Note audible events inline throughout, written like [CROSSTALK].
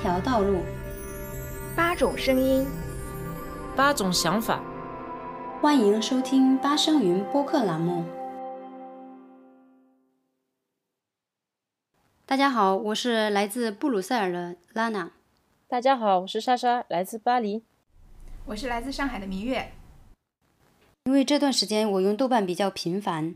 条道路，八种声音，八种想法。欢迎收听八声云播客栏目。大家好，我是来自布鲁塞尔的拉娜。大家好，我是莎莎，来自巴黎。我是来自上海的明月。因为这段时间我用豆瓣比较频繁，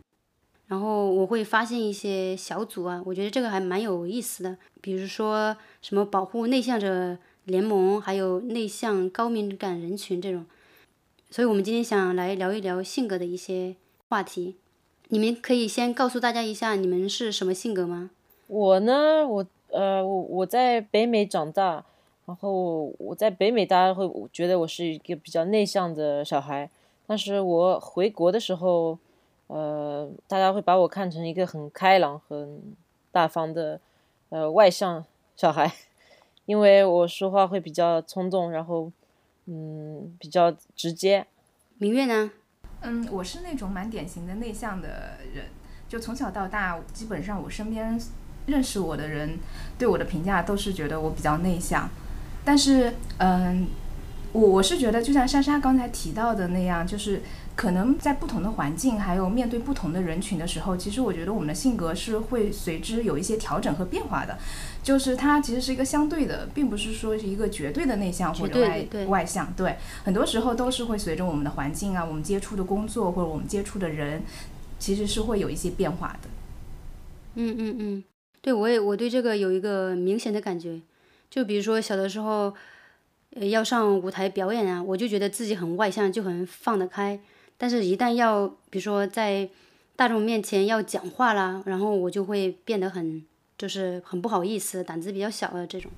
然后我会发现一些小组啊，我觉得这个还蛮有意思的。比如说什么保护内向者联盟，还有内向高敏感人群这种。所以我们今天想来聊一聊性格的一些话题。你们可以先告诉大家一下你们是什么性格吗？我呢，我呃，我我在北美长大，然后我在北美，大家会觉得我是一个比较内向的小孩。但是我回国的时候，呃，大家会把我看成一个很开朗、很大方的呃外向小孩，因为我说话会比较冲动，然后嗯比较直接。明月呢？嗯，我是那种蛮典型的内向的人，就从小到大，基本上我身边认识我的人对我的评价都是觉得我比较内向。但是，嗯，我我是觉得，就像莎莎刚才提到的那样，就是可能在不同的环境，还有面对不同的人群的时候，其实我觉得我们的性格是会随之有一些调整和变化的。就是它其实是一个相对的，并不是说是一个绝对的内向或者外外向。对，很多时候都是会随着我们的环境啊，我们接触的工作或者我们接触的人，其实是会有一些变化的。嗯嗯嗯，对我也我对这个有一个明显的感觉，就比如说小的时候，呃，要上舞台表演啊，我就觉得自己很外向，就很放得开。但是，一旦要比如说在大众面前要讲话啦，然后我就会变得很。就是很不好意思，胆子比较小的这种，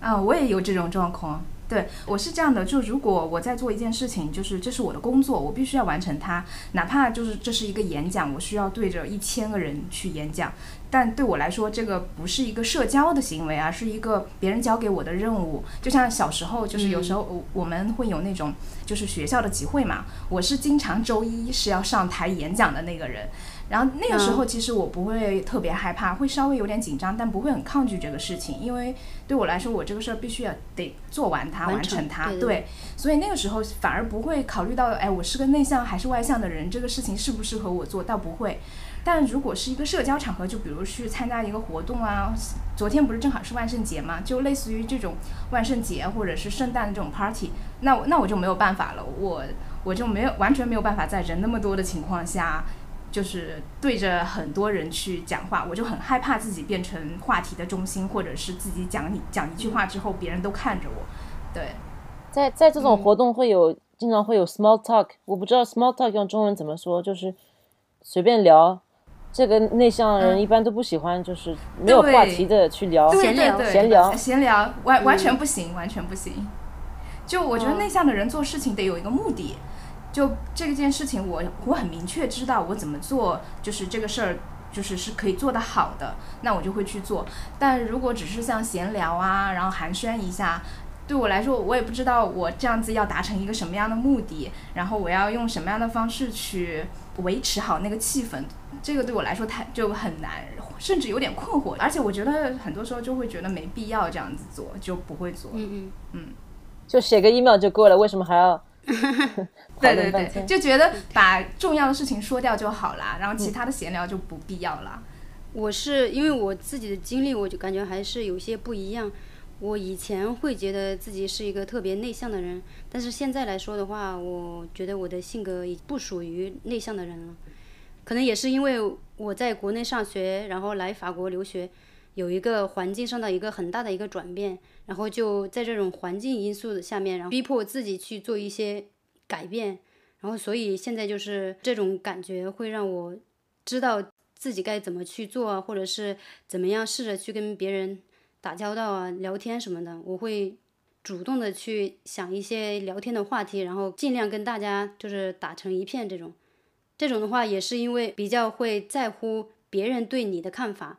啊，我也有这种状况。对我是这样的，就如果我在做一件事情，就是这是我的工作，我必须要完成它，哪怕就是这是一个演讲，我需要对着一千个人去演讲，但对我来说，这个不是一个社交的行为啊，是一个别人交给我的任务。就像小时候，就是有时候我们会有那种就是学校的集会嘛，我是经常周一是要上台演讲的那个人。然后那个时候，其实我不会特别害怕，会稍微有点紧张，但不会很抗拒这个事情，因为对我来说，我这个事儿必须要得做完它，完成它。对，所以那个时候反而不会考虑到，哎，我是个内向还是外向的人，这个事情适不适合我做，倒不会。但如果是一个社交场合，就比如去参加一个活动啊，昨天不是正好是万圣节嘛，就类似于这种万圣节或者是圣诞的这种 party，那我那我就没有办法了，我我就没有完全没有办法在人那么多的情况下。就是对着很多人去讲话，我就很害怕自己变成话题的中心，或者是自己讲你讲一句话之后，别人都看着我。对，在在这种活动会有经常会有 small talk，我不知道 small talk 用中文怎么说，就是随便聊。这个内向人一般都不喜欢，就是没有话题的去聊闲聊闲聊闲聊，完完全不行，完全不行。就我觉得内向的人做事情得有一个目的。就这件事情，我我很明确知道我怎么做，就是这个事儿，就是是可以做得好的，那我就会去做。但如果只是像闲聊啊，然后寒暄一下，对我来说，我也不知道我这样子要达成一个什么样的目的，然后我要用什么样的方式去维持好那个气氛，这个对我来说太就很难，甚至有点困惑。而且我觉得很多时候就会觉得没必要这样子做，就不会做。嗯嗯嗯，就写个 email 就够了，为什么还要？[LAUGHS] 对对对，就觉得把重要的事情说掉就好啦，然后其他的闲聊就不必要了。我是因为我自己的经历，我就感觉还是有些不一样。我以前会觉得自己是一个特别内向的人，但是现在来说的话，我觉得我的性格已不属于内向的人了。可能也是因为我在国内上学，然后来法国留学。有一个环境上的一个很大的一个转变，然后就在这种环境因素的下面，然后逼迫自己去做一些改变，然后所以现在就是这种感觉会让我知道自己该怎么去做啊，或者是怎么样试着去跟别人打交道啊、聊天什么的，我会主动的去想一些聊天的话题，然后尽量跟大家就是打成一片。这种，这种的话也是因为比较会在乎别人对你的看法。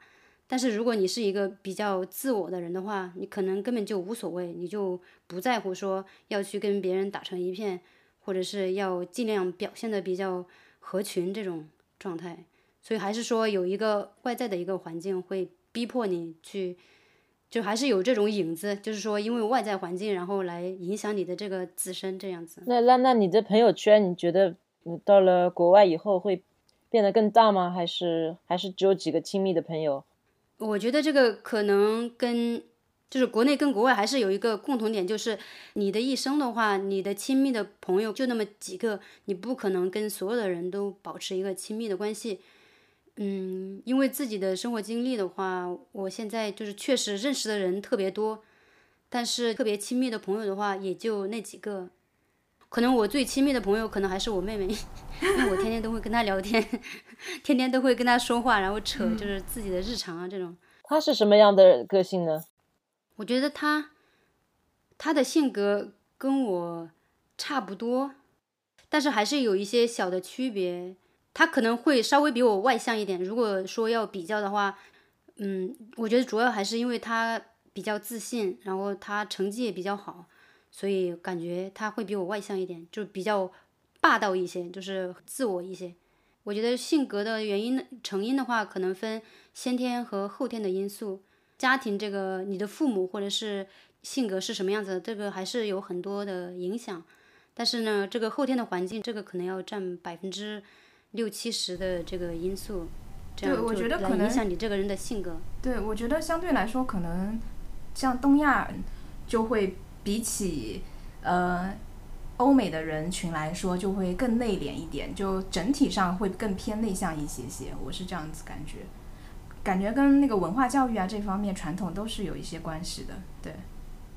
但是如果你是一个比较自我的人的话，你可能根本就无所谓，你就不在乎说要去跟别人打成一片，或者是要尽量表现的比较合群这种状态。所以还是说有一个外在的一个环境会逼迫你去就还是有这种影子，就是说因为外在环境，然后来影响你的这个自身这样子。那那那你的朋友圈，你觉得你到了国外以后会变得更大吗？还是还是只有几个亲密的朋友？我觉得这个可能跟就是国内跟国外还是有一个共同点，就是你的一生的话，你的亲密的朋友就那么几个，你不可能跟所有的人都保持一个亲密的关系。嗯，因为自己的生活经历的话，我现在就是确实认识的人特别多，但是特别亲密的朋友的话也就那几个。可能我最亲密的朋友可能还是我妹妹，因为我天天都会跟她聊天，[LAUGHS] 天天都会跟她说话，然后扯就是自己的日常啊这种。她是什么样的个性呢？我觉得她，她的性格跟我差不多，但是还是有一些小的区别。她可能会稍微比我外向一点。如果说要比较的话，嗯，我觉得主要还是因为她比较自信，然后她成绩也比较好，所以感觉他会比我外向一点，就比较霸道一些，就是自我一些。我觉得性格的原因成因的话，可能分先天和后天的因素。家庭这个，你的父母或者是性格是什么样子，这个还是有很多的影响。但是呢，这个后天的环境，这个可能要占百分之。六七十的这个因素，这样就来影响你这个人的性格。对，我觉得相对来说，可能像东亚就会比起呃欧美的人群来说，就会更内敛一点，就整体上会更偏内向一些些。我是这样子感觉，感觉跟那个文化教育啊这方面传统都是有一些关系的。对，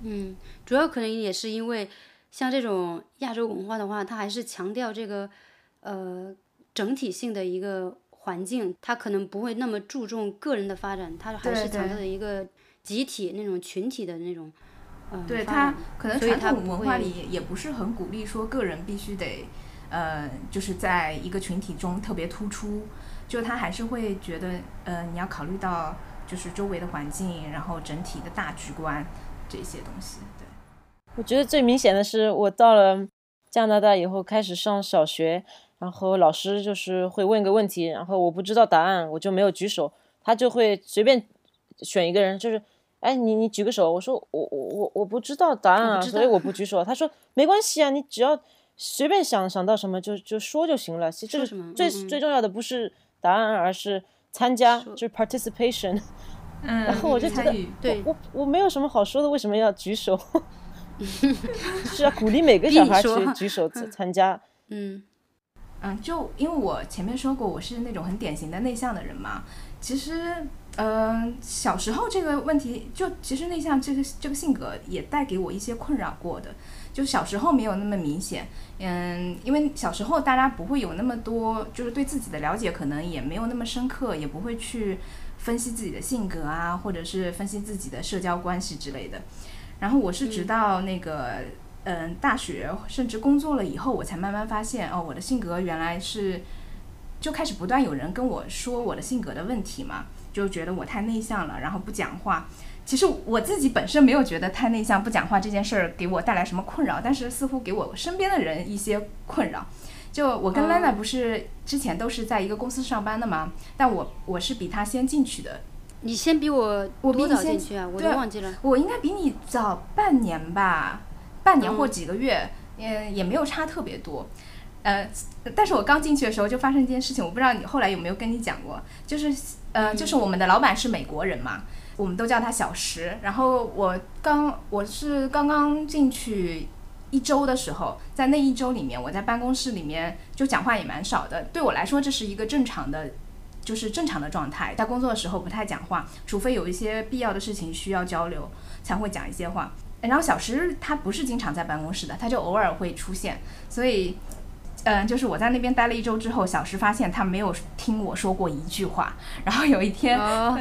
嗯，主要可能也是因为像这种亚洲文化的话，它还是强调这个呃。整体性的一个环境，他可能不会那么注重个人的发展，他还是强调的一个集体那种群体的那种，嗯，对他可能传统文化里也不是很鼓励说个人必须得，呃，就是在一个群体中特别突出，就他还是会觉得，呃，你要考虑到就是周围的环境，然后整体的大局观这些东西。对，我觉得最明显的是我到了加拿大以后开始上小学。然后老师就是会问个问题，然后我不知道答案，我就没有举手，他就会随便选一个人，就是，哎，你你举个手，我说我我我我不知道答案啊，所以我不举手。他说没关系啊，你只要随便想想到什么就就说就行了。其实这个最最重要的不是答案，而是参加，就是 participation。[LAUGHS] 嗯，然后我就觉得，对，我我没有什么好说的，为什么要举手？[LAUGHS] 是要鼓励每个小孩 [LAUGHS] 去举手参加。嗯。嗯，就因为我前面说过，我是那种很典型的内向的人嘛。其实，嗯，小时候这个问题，就其实内向这个这个性格也带给我一些困扰过的。就小时候没有那么明显，嗯，因为小时候大家不会有那么多，就是对自己的了解可能也没有那么深刻，也不会去分析自己的性格啊，或者是分析自己的社交关系之类的。然后我是直到那个。嗯，大学甚至工作了以后，我才慢慢发现，哦，我的性格原来是就开始不断有人跟我说我的性格的问题嘛，就觉得我太内向了，然后不讲话。其实我自己本身没有觉得太内向不讲话这件事儿给我带来什么困扰，但是似乎给我身边的人一些困扰。就我跟娜娜不是之前都是在一个公司上班的吗？但我我是比她先进去的。你先比我我比你先进去啊？我都忘记了。我应该比你早半年吧。半年或几个月，嗯，也没有差特别多，呃，但是我刚进去的时候就发生一件事情，我不知道你后来有没有跟你讲过，就是，呃，就是我们的老板是美国人嘛，我们都叫他小石，然后我刚我是刚刚进去一周的时候，在那一周里面，我在办公室里面就讲话也蛮少的，对我来说这是一个正常的，就是正常的状态，在工作的时候不太讲话，除非有一些必要的事情需要交流，才会讲一些话。然后小石他不是经常在办公室的，他就偶尔会出现。所以，嗯，就是我在那边待了一周之后，小石发现他没有听我说过一句话。然后有一天，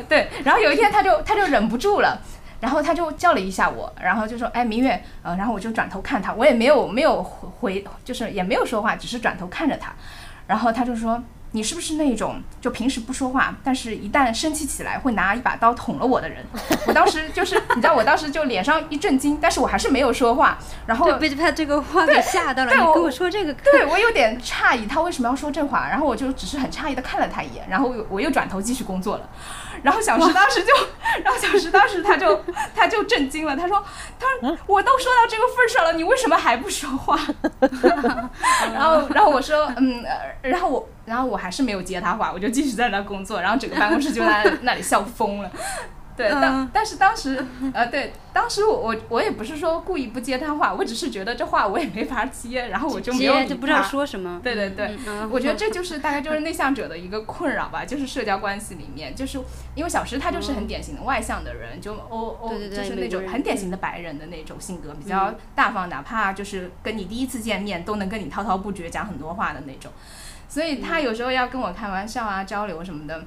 对，然后有一天他就他就忍不住了，然后他就叫了一下我，然后就说：“哎，明月。”呃，然后我就转头看他，我也没有没有回，就是也没有说话，只是转头看着他。然后他就说。你是不是那种就平时不说话，但是一旦生气起来会拿一把刀捅了我的人？我当时就是，[LAUGHS] 你知道，我当时就脸上一震惊，但是我还是没有说话。然后被他这个话给吓到了。你跟我说这个，对我有点诧异，他为什么要说这话？然后我就只是很诧异的看了他一眼，然后我又转头继续工作了。然后小石当时就，[LAUGHS] 然后小石当时他就他就震惊了，他说，他说我都说到这个份儿上了，你为什么还不说话？[LAUGHS] 然后然后我说，嗯，然后我然后我还是没有接他话，我就继续在那工作，然后整个办公室就在那里笑疯了。[LAUGHS] 对，但但是当时，呃，对，当时我我我也不是说故意不接他话，我只是觉得这话我也没法接，然后我就没有就不知道说什么。对对对，我觉得这就是大概就是内向者的一个困扰吧，就是社交关系里面，就是因为小石他就是很典型的外向的人，就欧欧就是那种很典型的白人的那种性格，比较大方，哪怕就是跟你第一次见面都能跟你滔滔不绝讲很多话的那种，所以他有时候要跟我开玩笑啊，交流什么的。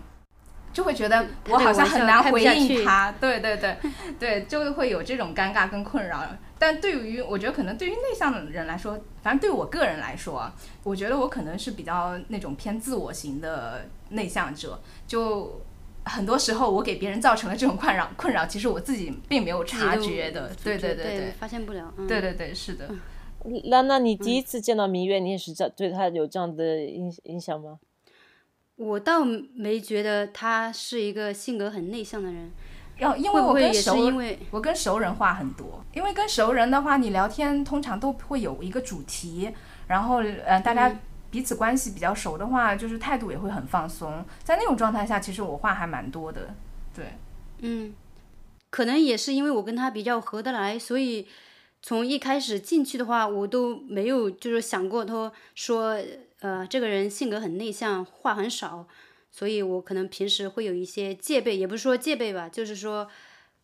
就会觉得我好像很难回应他，对对对，对，就会有这种尴尬跟困扰。但对于我觉得可能对于内向的人来说，反正对我个人来说，我觉得我可能是比较那种偏自我型的内向者。就很多时候我给别人造成了这种困扰，困扰其实我自己并没有察觉的。对对对对，发现不了。对对对，是的。那那你第一次见到明月，你也是这对他有这样的影影响吗？我倒没觉得他是一个性格很内向的人，要因为我跟熟，因为我跟熟人话很多。因为跟熟人的话，你聊天通常都会有一个主题，然后呃，大家彼此关系比较熟的话，就是态度也会很放松。在那种状态下，其实我话还蛮多的。对，嗯，可能也是因为我跟他比较合得来，所以从一开始进去的话，我都没有就是想过他说。呃，这个人性格很内向，话很少，所以我可能平时会有一些戒备，也不是说戒备吧，就是说，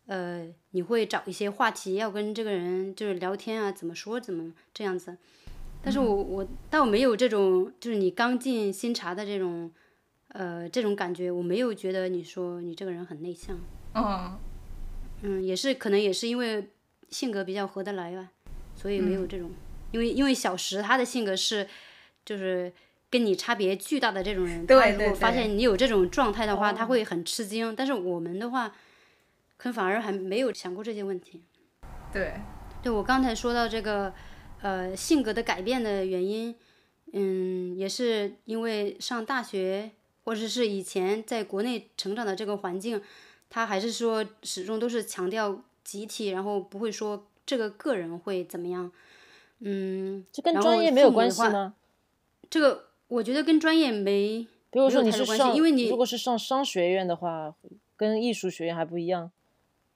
呃，你会找一些话题要跟这个人就是聊天啊，怎么说怎么这样子。但是我我倒没有这种，就是你刚进新茶的这种，呃，这种感觉，我没有觉得你说你这个人很内向。嗯，嗯，也是可能也是因为性格比较合得来吧，所以没有这种，因为因为小石他的性格是。就是跟你差别巨大的这种人，他如果发现你有这种状态的话，他会很吃惊。但是我们的话，可能反而还没有想过这些问题。对，对我刚才说到这个，呃，性格的改变的原因，嗯，也是因为上大学或者是以前在国内成长的这个环境，他还是说始终都是强调集体，然后不会说这个个人会怎么样。嗯，这跟专业没有关系吗？这个我觉得跟专业没，比如说你是上，因为你如果是上商学院的话，跟艺术学院还不一样。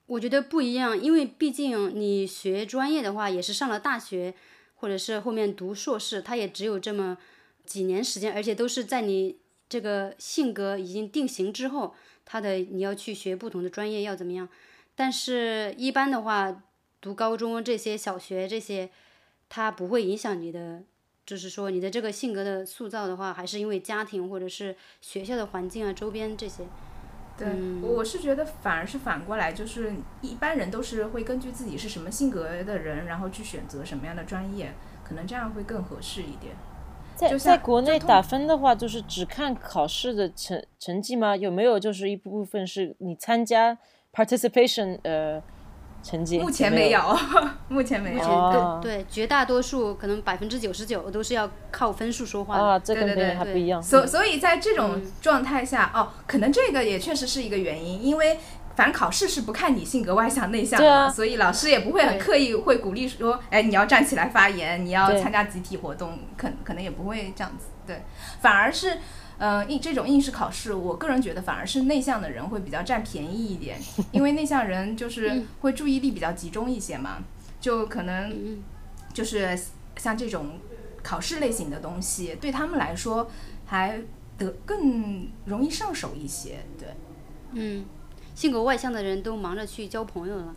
我觉得不一样，因为毕竟你学专业的话，也是上了大学，或者是后面读硕士，他也只有这么几年时间，而且都是在你这个性格已经定型之后，他的你要去学不同的专业要怎么样。但是一般的话，读高中这些、小学这些，它不会影响你的。就是说，你的这个性格的塑造的话，还是因为家庭或者是学校的环境啊，周边这些。对，我是觉得反而是反过来，就是一般人都是会根据自己是什么性格的人，然后去选择什么样的专业，可能这样会更合适一点。在在国内打分的话，就是只看考试的成成绩吗？有没有就是一部分是你参加 participation 呃？成绩目前没有，[LAUGHS] 目前没有。对对，绝大多数可能百分之九十九都是要靠分数说话的。啊，这跟别人还不一样。所所以，在这种状态下，哦，可能这个也确实是一个原因，因为反正考试是不看你性格外向内向的，所以老师也不会很刻意会鼓励说，哎，你要站起来发言，你要参加集体活动，可可能也不会这样子。对，反而是。嗯，应这种应试考试，我个人觉得反而是内向的人会比较占便宜一点，因为内向人就是会注意力比较集中一些嘛，就可能就是像这种考试类型的东西，对他们来说还得更容易上手一些。对，嗯，性格外向的人都忙着去交朋友了，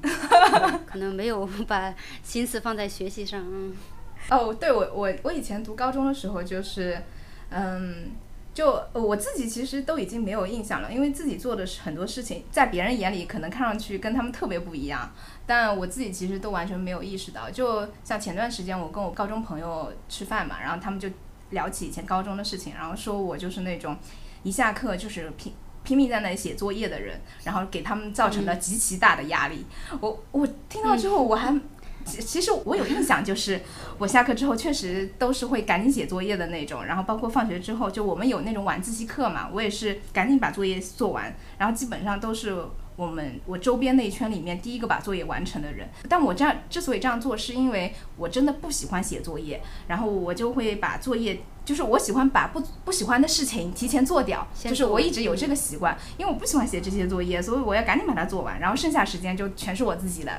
可能没有把心思放在学习上。嗯，[LAUGHS] 哦，对我我我以前读高中的时候就是，嗯。就我自己其实都已经没有印象了，因为自己做的很多事情，在别人眼里可能看上去跟他们特别不一样，但我自己其实都完全没有意识到。就像前段时间我跟我高中朋友吃饭嘛，然后他们就聊起以前高中的事情，然后说我就是那种一下课就是拼拼命在那里写作业的人，然后给他们造成了极其大的压力。我我听到之后我还。其其实我有印象，就是我下课之后确实都是会赶紧写作业的那种，然后包括放学之后，就我们有那种晚自习课嘛，我也是赶紧把作业做完，然后基本上都是我们我周边那一圈里面第一个把作业完成的人。但我这样之所以这样做，是因为我真的不喜欢写作业，然后我就会把作业，就是我喜欢把不不喜欢的事情提前做掉，就是我一直有这个习惯，因为我不喜欢写这些作业，所以我要赶紧把它做完，然后剩下时间就全是我自己的。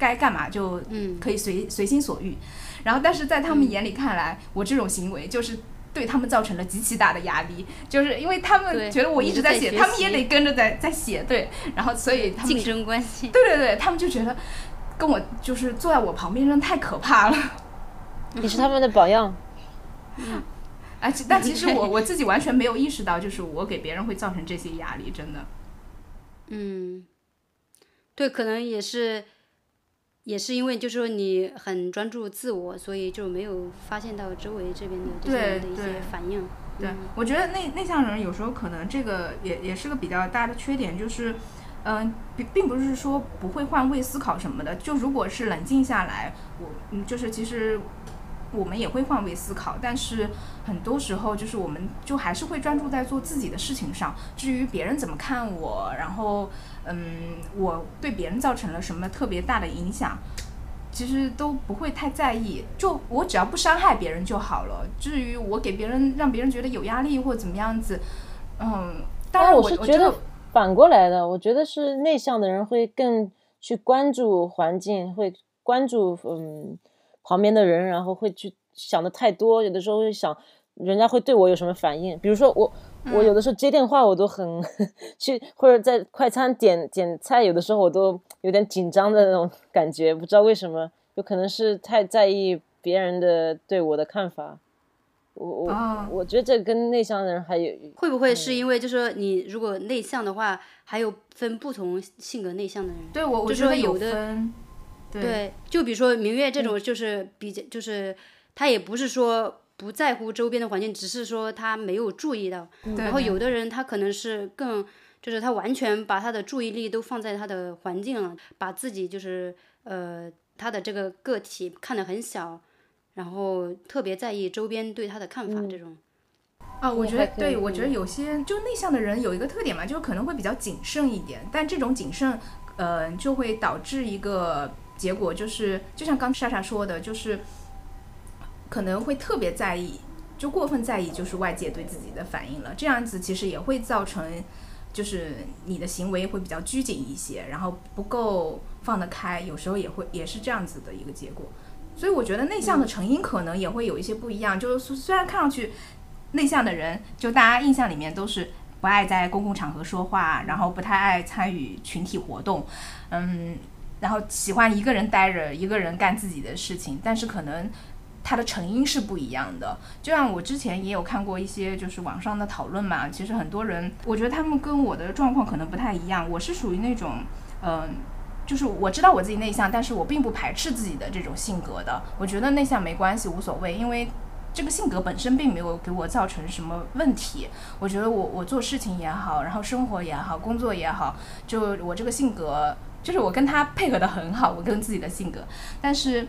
该干嘛就可以随随心所欲，然后但是在他们眼里看来，我这种行为就是对他们造成了极其大的压力，就是因为他们觉得我一直在写，他们也得跟着在在写，对，然后所以他们竞争关系，对对对，他们就觉得跟我就是坐在我旁边真的太可怕了。你是他们的榜样，嗯，[LAUGHS] 哎，但其实我我自己完全没有意识到，就是我给别人会造成这些压力，真的。嗯，对，可能也是。也是因为，就是说你很专注自我，所以就没有发现到周围这边的这些的一些反应。对，我觉得内内向人有时候可能这个也也是个比较大的缺点，就是，嗯，并并不是说不会换位思考什么的。就如果是冷静下来，我嗯，就是其实。我们也会换位思考，但是很多时候就是我们就还是会专注在做自己的事情上。至于别人怎么看我，然后嗯，我对别人造成了什么特别大的影响，其实都不会太在意。就我只要不伤害别人就好了。至于我给别人让别人觉得有压力或怎么样子，嗯，当然我是觉得反过来的。我觉得是内向的人会更去关注环境，会关注嗯。旁边的人，然后会去想的太多，有的时候会想人家会对我有什么反应。比如说我，我有的时候接电话我都很 [LAUGHS] 去，或者在快餐点点菜，有的时候我都有点紧张的那种感觉，不知道为什么，有可能是太在意别人的对我的看法。我我我觉得这跟内向的人还有会不会是因为，就是说你如果内向的话，还有分不同性格内向的人？对我我觉得有的。对，就比如说明月这种，就是比较，就是他也不是说不在乎周边的环境，只是说他没有注意到。然后有的人他可能是更，就是他完全把他的注意力都放在他的环境了，把自己就是呃他的这个个体看得很小，然后特别在意周边对他的看法这种。啊，我觉得对，我觉得有些就内向的人有一个特点嘛，就可能会比较谨慎一点，但这种谨慎，呃，就会导致一个。结果就是，就像刚莎莎说的，就是可能会特别在意，就过分在意，就是外界对自己的反应了。这样子其实也会造成，就是你的行为会比较拘谨一些，然后不够放得开，有时候也会也是这样子的一个结果。所以我觉得内向的成因可能也会有一些不一样。就是虽然看上去内向的人，就大家印象里面都是不爱在公共场合说话，然后不太爱参与群体活动，嗯。然后喜欢一个人待着，一个人干自己的事情，但是可能他的成因是不一样的。就像我之前也有看过一些就是网上的讨论嘛，其实很多人，我觉得他们跟我的状况可能不太一样。我是属于那种，嗯，就是我知道我自己内向，但是我并不排斥自己的这种性格的。我觉得内向没关系，无所谓，因为这个性格本身并没有给我造成什么问题。我觉得我我做事情也好，然后生活也好，工作也好，就我这个性格。就是我跟他配合的很好，我跟自己的性格，但是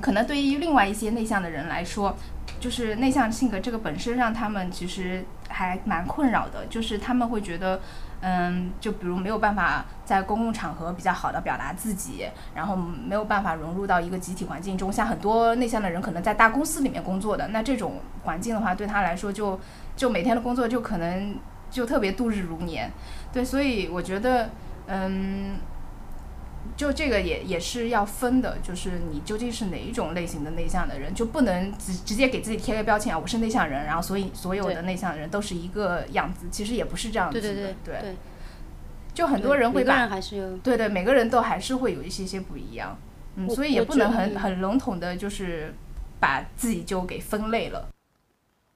可能对于另外一些内向的人来说，就是内向性格这个本身让他们其实还蛮困扰的，就是他们会觉得，嗯，就比如没有办法在公共场合比较好的表达自己，然后没有办法融入到一个集体环境中，像很多内向的人可能在大公司里面工作的，那这种环境的话，对他来说就就每天的工作就可能就特别度日如年，对，所以我觉得，嗯。就这个也也是要分的，就是你究竟是哪一种类型的内向的人，就不能直直接给自己贴个标签啊，我是内向人，然后所以所有的内向的人都是一个样子，其实也不是这样子的。对对对对。就很多人会把对对每个人都还是会有一些些不一样，嗯，所以也不能很很笼统的，就是把自己就给分类了。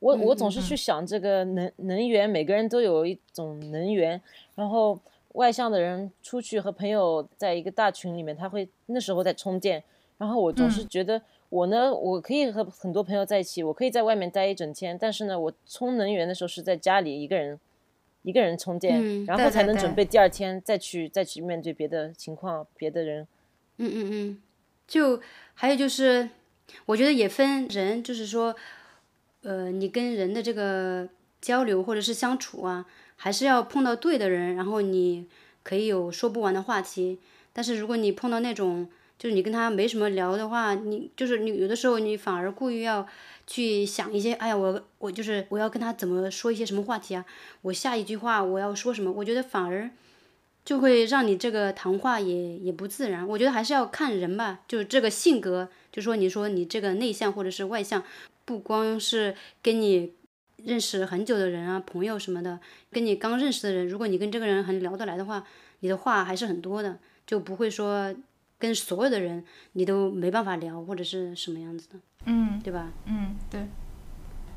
我我总是去想这个能能源，每个人都有一种能源，然后。外向的人出去和朋友在一个大群里面，他会那时候在充电。然后我总是觉得我呢，我可以和很多朋友在一起，我可以在外面待一整天。但是呢，我充能源的时候是在家里一个人，一个人充电，然后才能准备第二天再去再去面对别的情况、别的人。嗯嗯嗯，就还有就是，我觉得也分人，就是说，呃，你跟人的这个交流或者是相处啊，还是要碰到对的人，然后你可以有说不完的话题。但是如果你碰到那种，就是你跟他没什么聊的话，你就是你有的时候你反而故意要去想一些，哎呀，我我就是我要跟他怎么说一些什么话题啊？我下一句话我要说什么？我觉得反而就会让你这个谈话也也不自然。我觉得还是要看人吧，就是这个性格，就说你说你这个内向或者是外向，不光是跟你认识很久的人啊、朋友什么的，跟你刚认识的人，如果你跟这个人很聊得来的话，你的话还是很多的，就不会说。跟所有的人你都没办法聊，或者是什么样子的，嗯，对吧？嗯，对。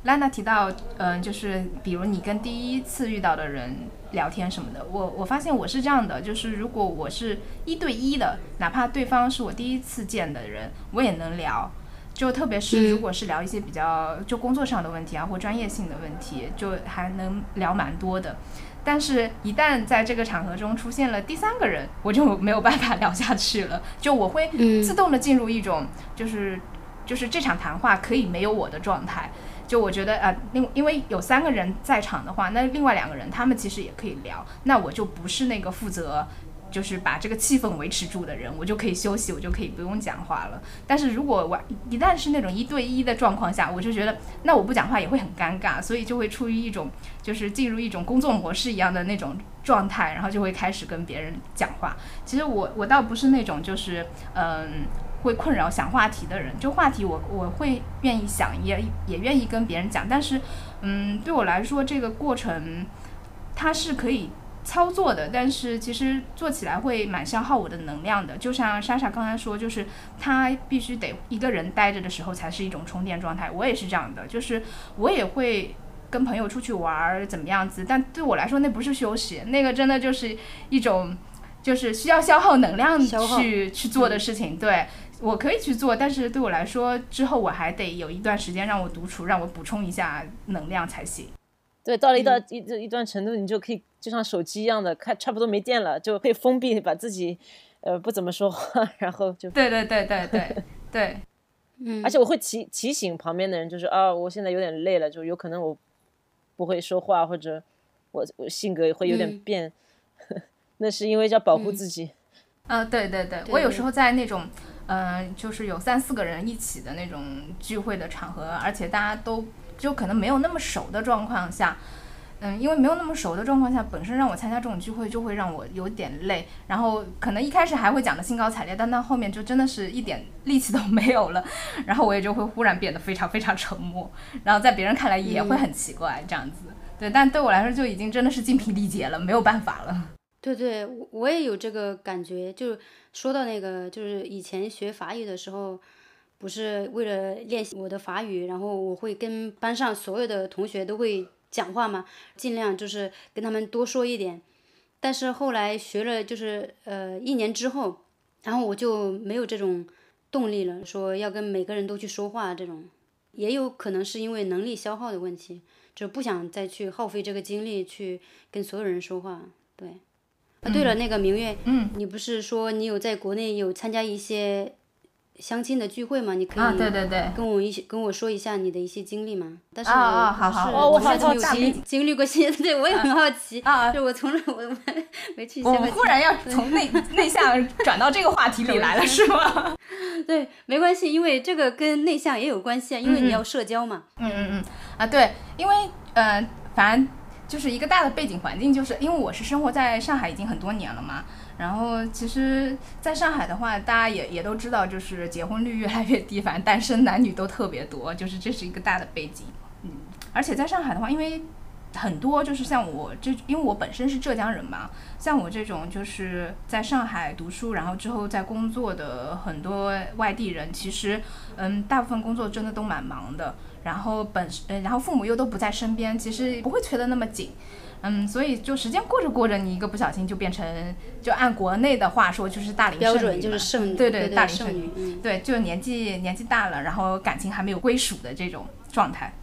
兰娜提到，嗯，就是比如你跟第一次遇到的人聊天什么的，我我发现我是这样的，就是如果我是一对一的，哪怕对方是我第一次见的人，我也能聊。就特别是如果是聊一些比较就工作上的问题啊，或专业性的问题，就还能聊蛮多的。但是，一旦在这个场合中出现了第三个人，我就没有办法聊下去了。就我会自动的进入一种，就是就是这场谈话可以没有我的状态。就我觉得，呃，因因为有三个人在场的话，那另外两个人他们其实也可以聊，那我就不是那个负责。就是把这个气氛维持住的人，我就可以休息，我就可以不用讲话了。但是如果我一旦是那种一对一的状况下，我就觉得那我不讲话也会很尴尬，所以就会处于一种就是进入一种工作模式一样的那种状态，然后就会开始跟别人讲话。其实我我倒不是那种就是嗯会困扰想话题的人，就话题我我会愿意想，也也愿意跟别人讲。但是嗯对我来说这个过程它是可以。操作的，但是其实做起来会蛮消耗我的能量的。就像莎莎刚才说，就是他必须得一个人待着的时候才是一种充电状态。我也是这样的，就是我也会跟朋友出去玩儿，怎么样子？但对我来说，那不是休息，那个真的就是一种就是需要消耗能量去去做的事情。对我可以去做，但是对我来说，之后我还得有一段时间让我独处，让我补充一下能量才行。对，到了一段一一段程度，你就可以就像手机一样的，看差不多没电了，就可以封闭，把自己，呃，不怎么说话，然后就对对对对对对，[LAUGHS] 嗯，而且我会提提醒旁边的人，就是啊，我现在有点累了，就有可能我不会说话，或者我我性格会有点变，[LAUGHS] 那是因为要保护自己。嗯，对对对，我有时候在那种，嗯，就是有三四个人一起的那种聚会的场合，而且大家都。就可能没有那么熟的状况下，嗯，因为没有那么熟的状况下，本身让我参加这种聚会就会让我有点累，然后可能一开始还会讲的兴高采烈，但到后面就真的是一点力气都 [LAUGHS] 没有了，然后我也就会忽然变得非常非常沉默，然后在别人看来也会很奇怪这样子，对，但对我来说就已经真的是精疲力竭了，没有办法了。[LAUGHS] 对对，我我也有这个感觉，就说到那个，就是以前学法语的时候。不是为了练习我的法语，然后我会跟班上所有的同学都会讲话嘛，尽量就是跟他们多说一点。但是后来学了就是呃一年之后，然后我就没有这种动力了，说要跟每个人都去说话这种，也有可能是因为能力消耗的问题，就不想再去耗费这个精力去跟所有人说话。对，啊对了，那个明月，嗯，你不是说你有在国内有参加一些？相亲的聚会嘛，你可以对对对，跟我一起跟我说一下你的一些经历嘛。但是啊好好，我好奇经历过些，对我也很好奇啊。就我从来我没没去。我忽然要从内内向 [LAUGHS] 转到这个话题里来了，是吗？[LAUGHS] 对，没关系，因为这个跟内向也有关系啊，因为你要社交嘛。嗯嗯嗯啊，对，因为呃，反正就是一个大的背景环境，就是因为我是生活在上海已经很多年了嘛。然后其实，在上海的话，大家也也都知道，就是结婚率越来越低，反正单身男女都特别多，就是这是一个大的背景。嗯，而且在上海的话，因为很多就是像我这，因为我本身是浙江人嘛，像我这种就是在上海读书，然后之后在工作的很多外地人，其实嗯，大部分工作真的都蛮忙的，然后本呃，然后父母又都不在身边，其实不会催得那么紧。嗯，所以就时间过着过着，你一个不小心就变成，就按国内的话说就是大龄剩女，就是剩女对对大龄剩女，对，就年纪年纪大了，然后感情还没有归属的这种状态。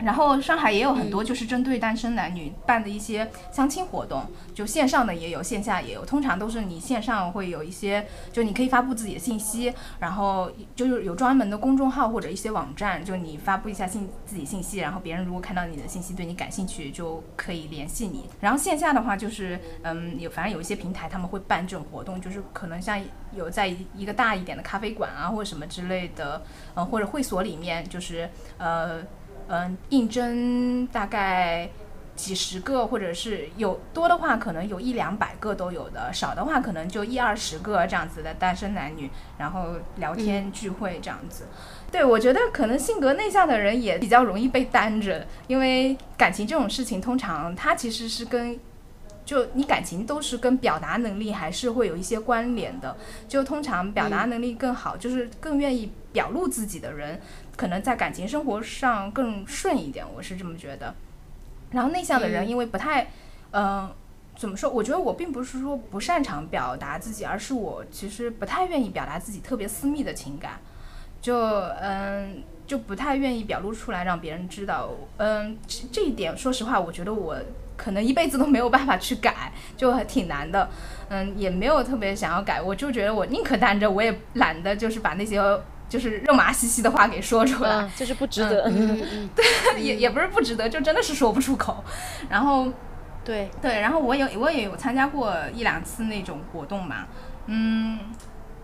然后上海也有很多就是针对单身男女办的一些相亲活动，就线上的也有，线下也有。通常都是你线上会有一些，就你可以发布自己的信息，然后就是有专门的公众号或者一些网站，就你发布一下信自己信息，然后别人如果看到你的信息对你感兴趣，就可以联系你。然后线下的话就是，嗯，有反正有一些平台他们会办这种活动，就是可能像有在一个大一点的咖啡馆啊或者什么之类的，嗯，或者会所里面，就是呃。嗯，应征大概几十个，或者是有多的话，可能有一两百个都有的；少的话，可能就一二十个这样子的单身男女，然后聊天聚会这样子。对我觉得，可能性格内向的人也比较容易被单着，因为感情这种事情，通常它其实是跟就你感情都是跟表达能力还是会有一些关联的。就通常表达能力更好，就是更愿意表露自己的人。可能在感情生活上更顺一点，我是这么觉得。然后内向的人，因为不太，嗯，怎么说？我觉得我并不是说不擅长表达自己，而是我其实不太愿意表达自己特别私密的情感，就嗯，就不太愿意表露出来让别人知道。嗯，这一点，说实话，我觉得我可能一辈子都没有办法去改，就还挺难的。嗯，也没有特别想要改，我就觉得我宁可单着，我也懒得就是把那些。就是肉麻兮兮的话给说出来，就是不值得。[LAUGHS] 对，也也不是不值得，就真的是说不出口。然后，对对，然后我有我也有参加过一两次那种活动嘛，嗯。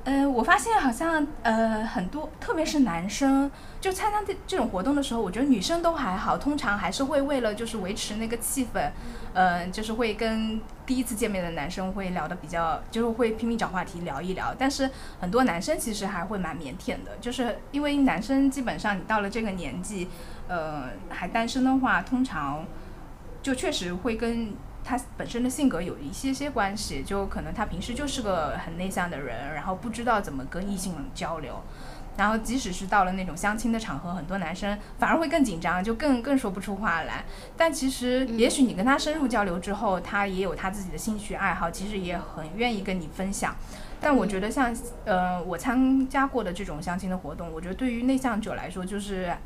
呃，我发现好像呃很多，特别是男生，就参加这这种活动的时候，我觉得女生都还好，通常还是会为了就是维持那个气氛，呃，就是会跟第一次见面的男生会聊的比较，就是会拼命找话题聊一聊。但是很多男生其实还会蛮腼腆的，就是因为男生基本上你到了这个年纪，呃，还单身的话，通常就确实会跟。他本身的性格有一些些关系，就可能他平时就是个很内向的人，然后不知道怎么跟异性交流，然后即使是到了那种相亲的场合，很多男生反而会更紧张，就更更说不出话来。但其实，也许你跟他深入交流之后，他也有他自己的兴趣爱好，其实也很愿意跟你分享。但我觉得像呃我参加过的这种相亲的活动，我觉得对于内向者来说就是。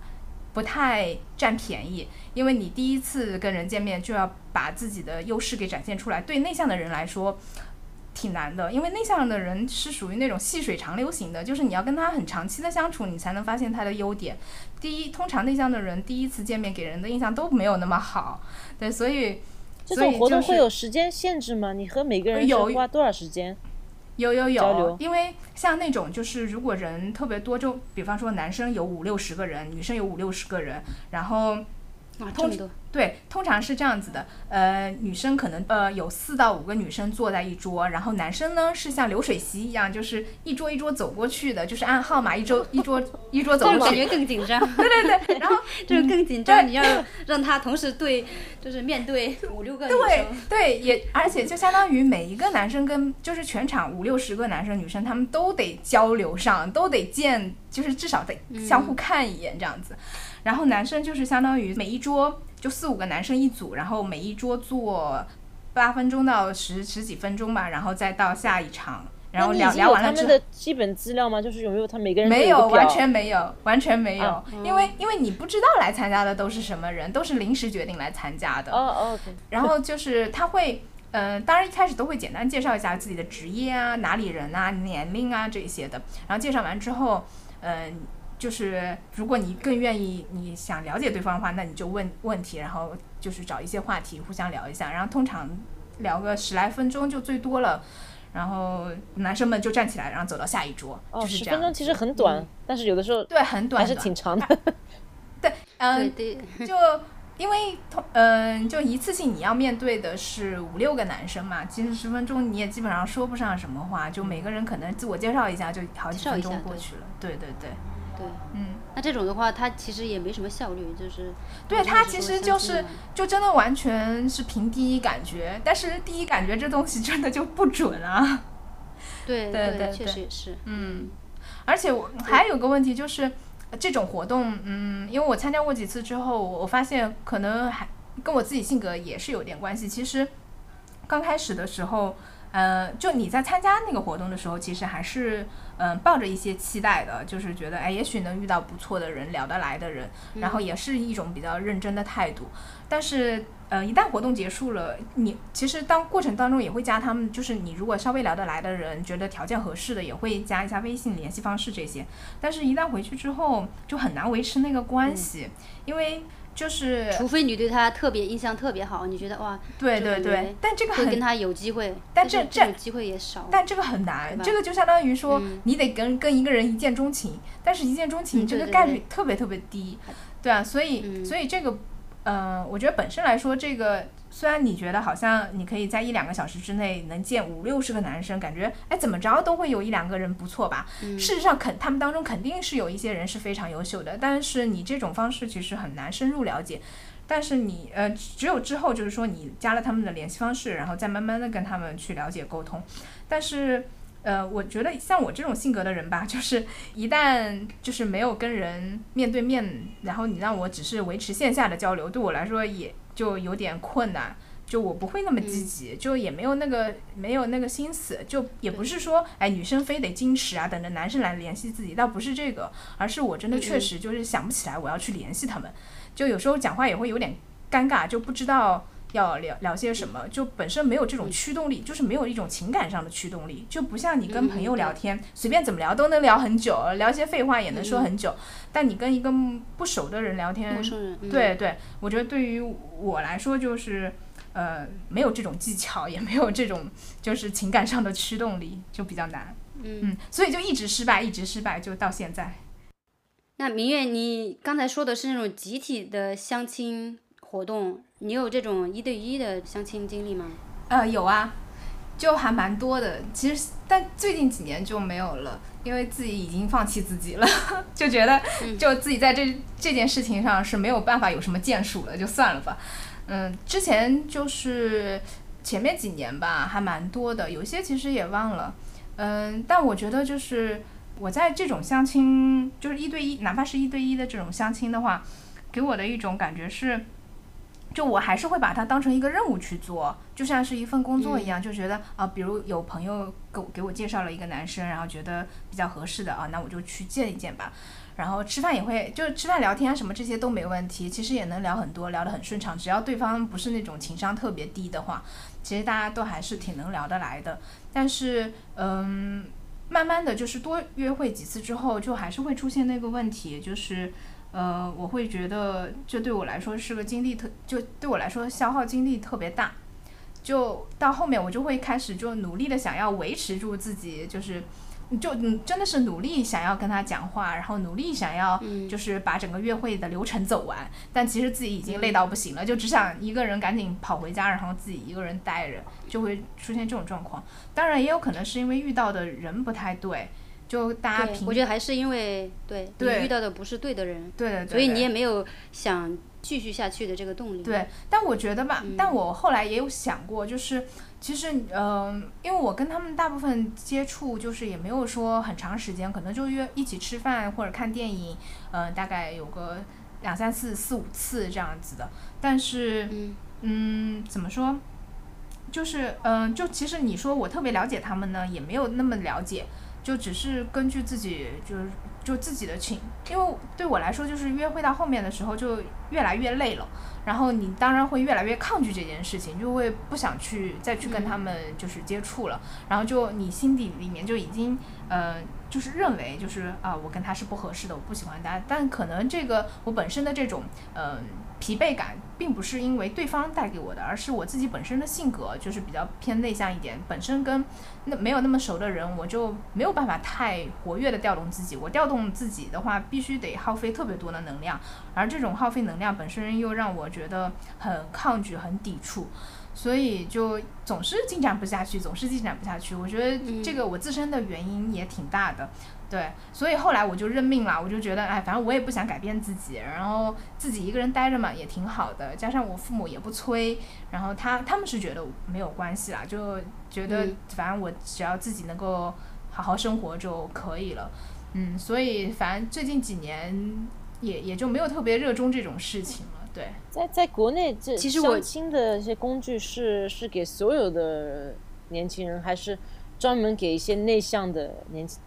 不太占便宜，因为你第一次跟人见面就要把自己的优势给展现出来，对内向的人来说挺难的。因为内向的人是属于那种细水长流型的，就是你要跟他很长期的相处，你才能发现他的优点。第一，通常内向的人第一次见面给人的印象都没有那么好，对，所以这种活动会有时间限制吗？你和每个人有花多少时间？有有有，因为像那种就是如果人特别多，就比方说男生有五六十个人，女生有五六十个人，然后啊这么多。对，通常是这样子的，呃，女生可能呃有四到五个女生坐在一桌，然后男生呢是像流水席一样，就是一桌一桌走过去的，就是按号码一桌一桌一桌走过去。感觉更紧张。对对对，然后 [LAUGHS] 就是更紧张，你要让他同时对，就是面对五六个女生。对对，也而且就相当于每一个男生跟就是全场五六十个男生女生，他们都得交流上，都得见，就是至少得相互看一眼这样子。然后男生就是相当于每一桌。就四五个男生一组，然后每一桌坐八分钟到十十几分钟吧，然后再到下一场，然后聊聊完了之后。他们的基本资料吗？就是有没有他每个人没有，完全没有，完全没有，因为因为你不知道来参加的都是什么人，都是临时决定来参加的。哦哦。然后就是他会，嗯，当然一开始都会简单介绍一下自己的职业啊，哪里人啊，年龄啊这些的。然后介绍完之后，嗯。就是如果你更愿意，你想了解对方的话，那你就问问题，然后就是找一些话题互相聊一下，然后通常聊个十来分钟就最多了，然后男生们就站起来，然后走到下一桌，就是这样。十分钟其实很短，但是有的时候对很短还是挺长的。[LAUGHS] 对，嗯，[LAUGHS] [LAUGHS] 就因为同嗯，就一次性你要面对的是五六个男生嘛，其实十分钟你也基本上说不上什么话，就每个人可能自我介绍一下就好几分钟过去了。对对对。对，嗯，那这种的话，它其实也没什么效率，就是，对，它其实就是，就真的完全是凭第一感觉，但是第一感觉这东西真的就不准啊。对对对，确实也是，嗯，而且我还有个问题就是，这种活动，嗯，因为我参加过几次之后，我发现可能还跟我自己性格也是有点关系。其实刚开始的时候。呃，就你在参加那个活动的时候，其实还是嗯抱着一些期待的，就是觉得哎，也许能遇到不错的人，聊得来的人，然后也是一种比较认真的态度。但是呃，一旦活动结束了，你其实当过程当中也会加他们，就是你如果稍微聊得来的人，觉得条件合适的，也会加一下微信联系方式这些。但是，一旦回去之后，就很难维持那个关系，因为。就是，除非你对他特别印象特别好，你觉得哇，对对对，但这个会跟他有机会，但这这机会也少，但这个很难，这个就相当于说你得跟跟一个人一见钟情，但是一见钟情这个概率特别特别低，对啊，所以所以这个，嗯，我觉得本身来说这个。虽然你觉得好像你可以在一两个小时之内能见五六十个男生，感觉哎怎么着都会有一两个人不错吧？事实上肯他们当中肯定是有一些人是非常优秀的，但是你这种方式其实很难深入了解。但是你呃只有之后就是说你加了他们的联系方式，然后再慢慢的跟他们去了解沟通。但是呃我觉得像我这种性格的人吧，就是一旦就是没有跟人面对面，然后你让我只是维持线下的交流，对我来说也。就有点困难，就我不会那么积极，就也没有那个没有那个心思，就也不是说哎女生非得矜持啊，等着男生来联系自己，倒不是这个，而是我真的确实就是想不起来我要去联系他们，就有时候讲话也会有点尴尬，就不知道。要聊聊些什么，就本身没有这种驱动力，就是没有一种情感上的驱动力，就不像你跟朋友聊天，随便怎么聊都能聊很久，聊些废话也能说很久。但你跟一个不熟的人聊天，对对，我觉得对于我来说就是，呃，没有这种技巧，也没有这种就是情感上的驱动力，就比较难。嗯，所以就一直失败，一直失败，就到现在。那明月，你刚才说的是那种集体的相亲活动。你有这种一对一的相亲经历吗？呃，有啊，就还蛮多的。其实，但最近几年就没有了，因为自己已经放弃自己了，[LAUGHS] 就觉得就自己在这这件事情上是没有办法有什么建树了，就算了吧。嗯，之前就是前面几年吧，还蛮多的，有些其实也忘了。嗯，但我觉得就是我在这种相亲，就是一对一，哪怕是一对一的这种相亲的话，给我的一种感觉是。就我还是会把它当成一个任务去做，就像是一份工作一样，就觉得啊，比如有朋友给给我介绍了一个男生，然后觉得比较合适的啊，那我就去见一见吧。然后吃饭也会，就吃饭聊天啊什么这些都没问题，其实也能聊很多，聊得很顺畅。只要对方不是那种情商特别低的话，其实大家都还是挺能聊得来的。但是，嗯，慢慢的就是多约会几次之后，就还是会出现那个问题，就是。呃，我会觉得这对我来说是个精力特，就对我来说消耗精力特别大，就到后面我就会开始就努力的想要维持住自己，就是就嗯真的是努力想要跟他讲话，然后努力想要就是把整个约会的流程走完，但其实自己已经累到不行了，就只想一个人赶紧跑回家，然后自己一个人待着，就会出现这种状况。当然也有可能是因为遇到的人不太对。就大家平，我觉得还是因为对你遇到的不是对的人，对对对，所以你也没有想继续下去的这个动力。对，但我觉得吧，但我后来也有想过，就是其实，嗯，因为我跟他们大部分接触，就是也没有说很长时间，可能就约一起吃饭或者看电影，嗯，大概有个两三次、四五次这样子的。但是，嗯，怎么说？就是，嗯，就其实你说我特别了解他们呢，也没有那么了解。就只是根据自己，就是就自己的情，因为对我来说，就是约会到后面的时候就越来越累了，然后你当然会越来越抗拒这件事情，就会不想去再去跟他们就是接触了，然后就你心底里面就已经，呃，就是认为就是啊，我跟他是不合适的，我不喜欢他，但可能这个我本身的这种，嗯。疲惫感并不是因为对方带给我的，而是我自己本身的性格就是比较偏内向一点。本身跟那没有那么熟的人，我就没有办法太活跃的调动自己。我调动自己的话，必须得耗费特别多的能量，而这种耗费能量本身又让我觉得很抗拒、很抵触，所以就总是进展不下去，总是进展不下去。我觉得这个我自身的原因也挺大的。对，所以后来我就认命了，我就觉得，哎，反正我也不想改变自己，然后自己一个人待着嘛，也挺好的。加上我父母也不催，然后他他们是觉得没有关系啦，就觉得反正我只要自己能够好好生活就可以了。嗯，所以反正最近几年也也就没有特别热衷这种事情了。对，在在国内这其实我新的一些工具是是给所有的年轻人，还是专门给一些内向的年轻？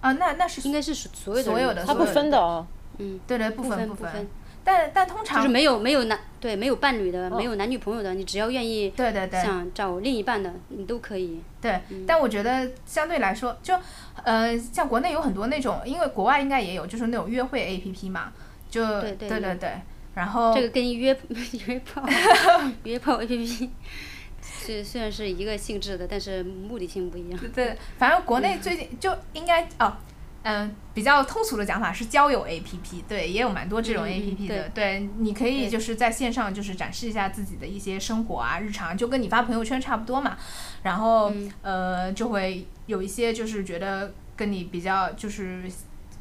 啊，那那是应该是所有的所有的他不分的哦。嗯，对对，不不分不分，但但通常就是没有没有男对没有伴侣的，哦没有男女朋友的，你只要愿意对对对想找另一半的，你都可以。对，嗯但我觉得相对来说，就呃，像国内有很多那种，因为国外应该也有，就是那种约会 A P P 嘛，就对对有对对，然后这个跟约 [LAUGHS] 约炮 [LAUGHS] 约炮 A P P [LAUGHS] 是虽然是一个性质的，但是目的性不一样。对，反正国内最近就应该哦，嗯、比较通俗的讲法是交友 A P P，对，也有蛮多这种嗯 A P P 嗯的，对，你可以就是在线上就是展示一下自己的一些生活啊、日常，就跟你发朋友圈差不多嘛，然后、嗯呃，就会有一些就是觉得跟你比较就是。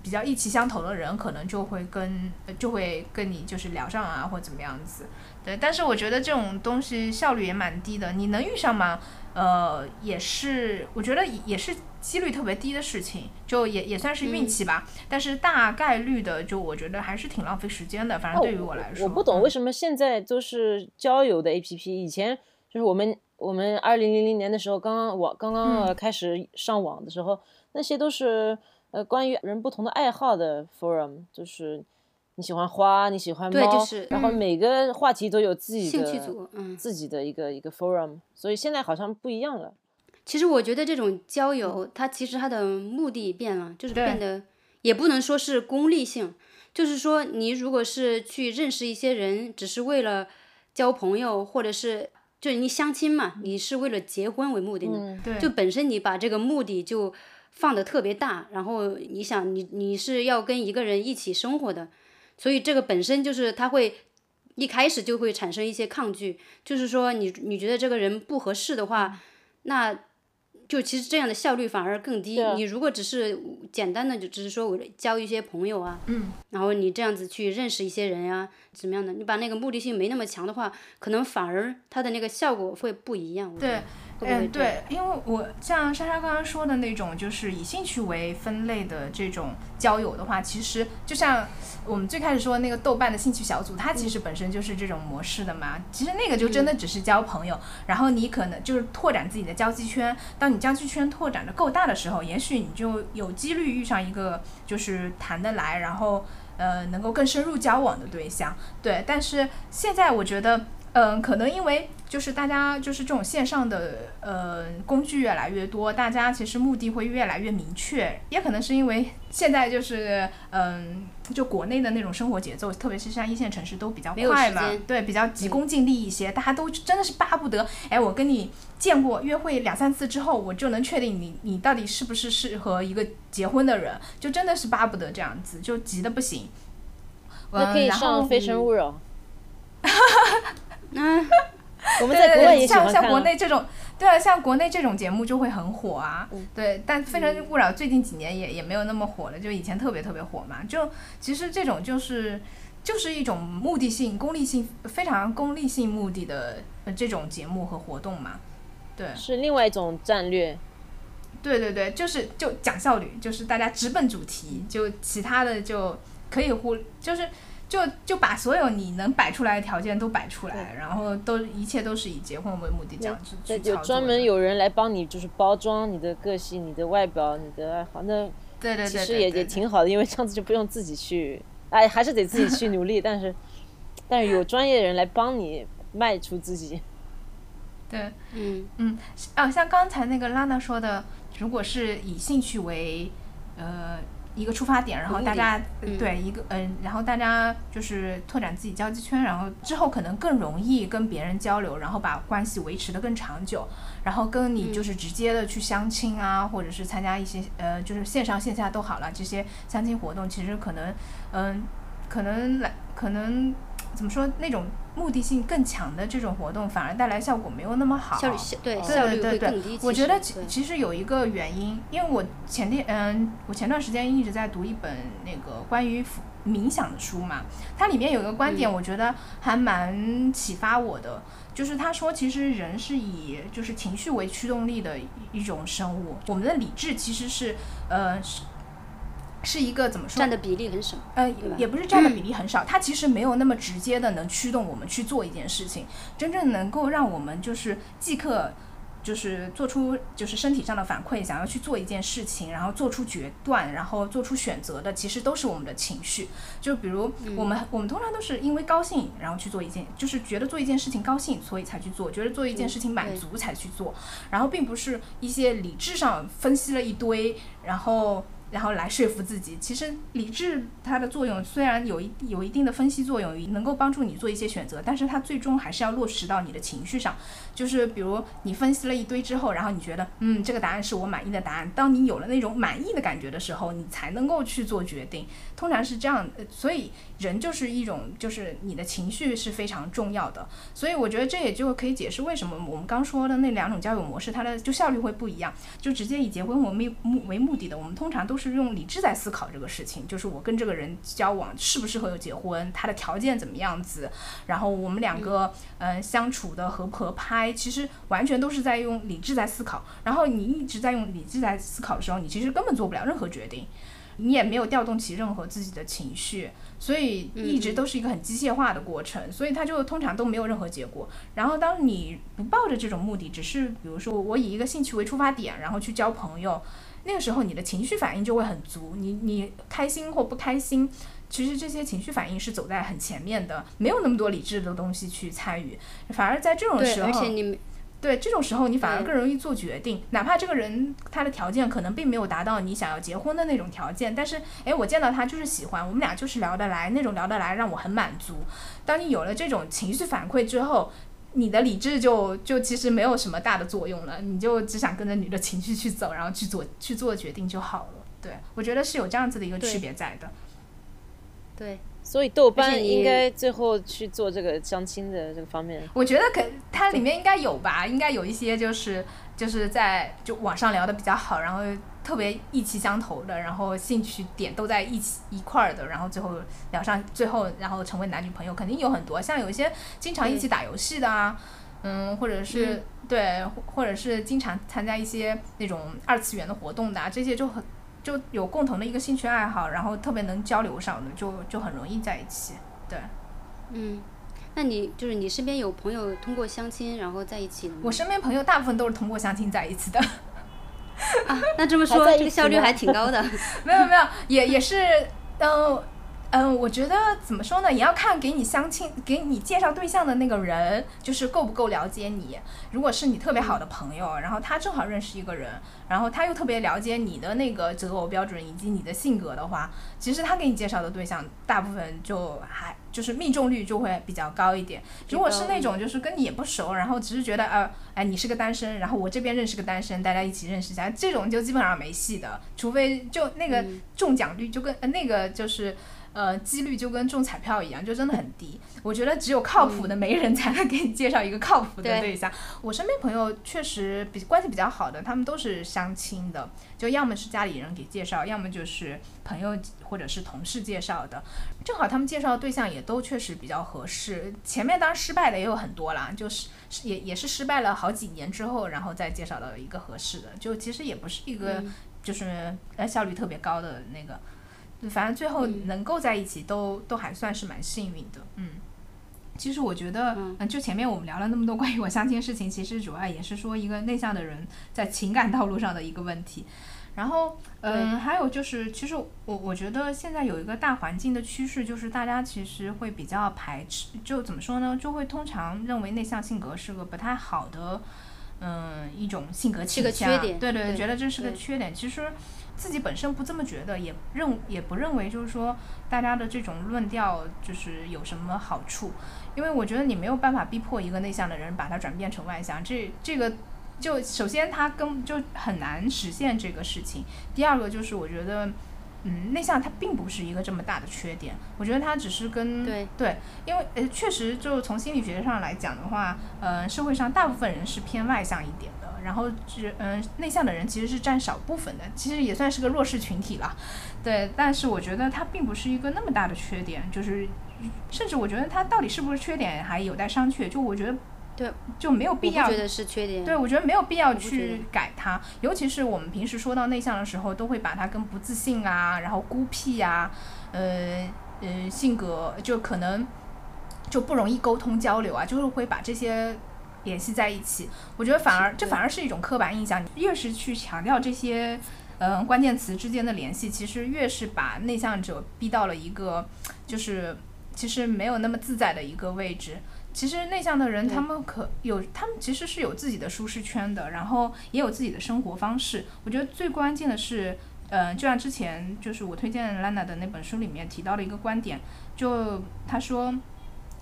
比较意气相投的人，可能就会跟呃就会跟你就是聊上啊，或怎么样子。对，但是我觉得这种东西效率也蛮低的。你能遇上吗？呃，也是，我觉得也也是几率特别低的事情，就也也算是运气吧。但是大概率的，就我觉得还是挺浪费时间的。反正对于我来说，我不懂嗯为什么现在都是交友的 A P P，以前就是我们我们二零零零年的时候，刚刚网刚刚嗯呃开始上网的时候，那些都是呃关于人不同的爱好的 forum，就是你喜欢花，你喜欢猫，对就是然后嗯。每个话题都有自己的兴趣组，嗯，自己的一个一个 forum，所以现在好像不一样了。其实我觉得这种交友，它其实它的目的变了，就是变得也不能说是功利性，就是说你如果是去认识一些人，只是为了交朋友，或者是就是你相亲嘛，你是为了结婚为目的的，嗯，对，就本身你把这个目的就放的特别大，然后你想你你是要跟一个人一起生活的，所以这个本身就是他会一开始就会产生一些抗拒，就是说你你觉得这个人不合适的话，那就其实这样的效率反而更低。你如果只是简单的就只是说我交一些朋友啊，嗯，然后你这样子去认识一些人呀、怎么样的，你把那个目的性没那么强的话，可能反而他的那个效果会不一样。对得，会不会嗯？对，因为我像莎莎刚刚说的那种，就是以兴趣为分类的这种交友的话，其实就像我们最开始说的那个豆瓣的兴趣小组，它其实本身就是这种模式的嘛。其实那个就真的只是交朋友，然后你可能就是拓展自己的交际圈。当你交际圈拓展的够大的时候，也许你就有几率遇上一个就是谈得来，然后呃能够更深入交往的对象。对，但是现在我觉得。嗯，可能因为就是大家就是这种线上的呃工具越来越多，大家其实目的会越来越明确，也可能是因为 [LAUGHS] 现在就是嗯，就国内的那种生活节奏，特别是像一线城市都比较快嘛，对，比较急功近利一些，大家都真的是巴不得，哎，我跟你见过约会两三次之后，我就能确定你你到底是不是适合一个结婚的人，就真的是巴不得这样子，就急的不行。那可以上《非诚勿扰》嗯，[LAUGHS] [LAUGHS] 我们在国外也喜像像欢看啊。国内这种，对啊，像国内这种节目就会很火啊。嗯对，但《非诚勿扰》最近几年也也没有那么火了，就以前特别特别火嘛。就其实这种就是就是一种目的性、功利性非常功利性目的的呃这种节目和活动嘛。对，是另外一种战略。对对对，就是就讲效率，就是大家直奔主题，就其他的就可以忽，就是就就把所有你能摆出来的条件都摆出来，然后都一切都是以结婚为目的这样子对，去操作有专门有人来帮你，就是包装你的个性、你的外表、你的爱好，那对对对其实也对对也挺好的，因为这样子就不用自己去，哎，还是得自己去努力，但是但是有专业的人来帮你迈出自己。[LAUGHS] 对，嗯，啊，像刚才那个拉娜说的，如果是以兴趣为呃一个出发点，然后大家、嗯。对一个嗯、然后大家就是拓展自己交际圈，然后之后可能更容易跟别人交流，然后把关系维持的更长久，然后跟你就是直接的去相亲啊，或者是参加一些呃就是线上线下都好了这些相亲活动，其实可能嗯、可能来可能怎么说那种目的性更强的这种活动，反而带来效果没有那么好。效率效对对效率对对会更低。我觉得其其实有一个原因，因为我前天嗯，我前段时间一直在读一本那个关于冥想的书嘛，它里面有一个观点，嗯我觉得还蛮启发我的，就是他说其实人是以就是情绪为驱动力的一一种生物，我们的理智其实是呃是是一个怎么说占的比例很少。呃，也不是占的比例很少，它其实没有那么直接的能驱动我们去做一件事情，真正能够让我们就是即刻就是做出就是身体上的反馈，想要去做一件事情，然后做出决断，然后做出选择的，其实都是我们的情绪。就比如我们我们通常都是因为高兴，然后去做一件，就是觉得做一件事情高兴，所以才去做；觉得做一件事情满足才去做。然后并不是一些理智上分析了一堆，然后。然后来说服自己，其实理智它的作用虽然有一有一定的分析作用，能够帮助你做一些选择，但是它最终还是要落实到你的情绪上。就是比如你分析了一堆之后，然后你觉得，嗯，这个答案是我满意的答案。当你有了那种满意的感觉的时候，你才能够去做决定。通常是这样，所以人就是一种，就是你的情绪是非常重要的。所以我觉得这也就可以解释为什么我们刚说的那两种交友模式，它的就效率会不一样。就直接以结婚为目为目的的，我们通常都。是用理智在思考这个事情，就是我跟这个人交往适不适合有结婚，他的条件怎么样子，然后我们两个嗯相处的合不合拍，其实完全都是在用理智在思考。然后你一直在用理智在思考的时候，你其实根本做不了任何决定，你也没有调动起任何自己的情绪，所以一直都是一个很机械化的过程，所以他就通常都没有任何结果。然后当你不抱着这种目的，只是比如说我以一个兴趣为出发点，然后去交朋友。那个时候你的情绪反应就会很足，你你开心或不开心，其实这些情绪反应是走在很前面的，没有那么多理智的东西去参与，反而在这种时候，而且你对这种时候你反而更容易做决定，哪怕这个人他的条件可能并没有达到你想要结婚的那种条件，但是诶，我见到他就是喜欢，我们俩就是聊得来，那种聊得来让我很满足。当你有了这种情绪反馈之后。你的理智就就其实没有什么大的作用了，你就只想跟着你的情绪去走，然后去做去做决定就好了。对我觉得是有这样子的一个区别在的。对，所以豆瓣应该最后去做这个相亲的这个方面。我觉得可它里面应该有吧，应该有一些就是就是在就网上聊的比较好，然后。特别意气相投的，然后兴趣点都在一起一块儿的，然后最后聊上，最后然后成为男女朋友，肯定有很多。像有一些经常一起打游戏的啊，嗯，或者是对，或者是经常参加一些那种二次元的活动的，啊这些就很就有共同的一个兴趣爱好，然后特别能交流上的，就就很容易在一起。对，嗯，那你就是你身边有朋友通过相亲然后在一起的吗？我身边朋友大部分都是通过相亲在一起的。[LAUGHS] 啊，那这么说，这个效率还挺高的。[LAUGHS] 没有没有，也也是，嗯嗯，我觉得怎么说呢，也要看给你相亲、给你介绍对象的那个人，就是够不够了解你。如果是你特别好的朋友，然后他正好认识一个人，然后他又特别了解你的那个择偶标准以及你的性格的话，其实他给你介绍的对象，大部分就还。就是命中率就会比较高一点。如果是那种就是跟你也不熟，然后只是觉得呃，哎，你是个单身，然后我这边认识个单身，大家一起认识一下，这种就基本上没戏的。除非就那个中奖率就跟呃那个就是。呃，几率就跟中彩票一样，就真的很低。我觉得只有靠谱的媒人才能给你介绍一个靠谱的对象。我身边朋友确实比关系比较好的，他们都是相亲的，就要么是家里人给介绍，要么就是朋友或者是同事介绍的。正好他们介绍的对象也都确实比较合适。前面当然失败的也有很多啦，就是也也是失败了好几年之后，然后再介绍到一个合适的，就其实也不是一个就是呃效率特别高的那个。反正最后能够在一起，都都还算是蛮幸运的。嗯，其实我觉得，嗯，就前面我们聊了那么多关于我相亲事情，其实主要也是说一个内向的人在情感道路上的一个问题。然后，嗯，还有就是，其实我我觉得现在有一个大环境的趋势，就是大家其实会比较排斥，就怎么说呢？就会通常认为内向性格是个不太好的，嗯，一种性格倾向。对对对，觉得这是个缺点。其实。自己本身不这么觉得，也认也不认为，就是说大家的这种论调就是有什么好处，因为我觉得你没有办法逼迫一个内向的人把他转变成外向，这这个就首先他根就很难实现这个事情。第二个就是我觉得，嗯，内向它并不是一个这么大的缺点，我觉得它只是跟对对，因为呃确实就从心理学上来讲的话，呃社会上大部分人是偏外向一点。然后是嗯，内向的人其实是占少部分的，其实也算是个弱势群体了，对。但是我觉得它并不是一个那么大的缺点，就是甚至我觉得它到底是不是缺点还有待商榷。就我觉得，对，就没有必要。觉得是缺点。对，我觉得没有必要去改它。尤其是我们平时说到内向的时候，都会把它跟不自信啊，然后孤僻啊，呃呃，性格就可能就不容易沟通交流啊，就是会把这些。联系在一起。我觉得反而这反而是一种刻板印象，越是去强调这些，嗯，关键词之间的联系，其实越是把内向者逼到了一个，就是其实没有那么自在的一个位置。其实内向的人，他们可有，他们其实是有自己的舒适圈的，然后也有自己的生活方式。我觉得最关键的是，呃，就像之前就是我推荐 Lana 的那本书里面提到的一个观点，就他说。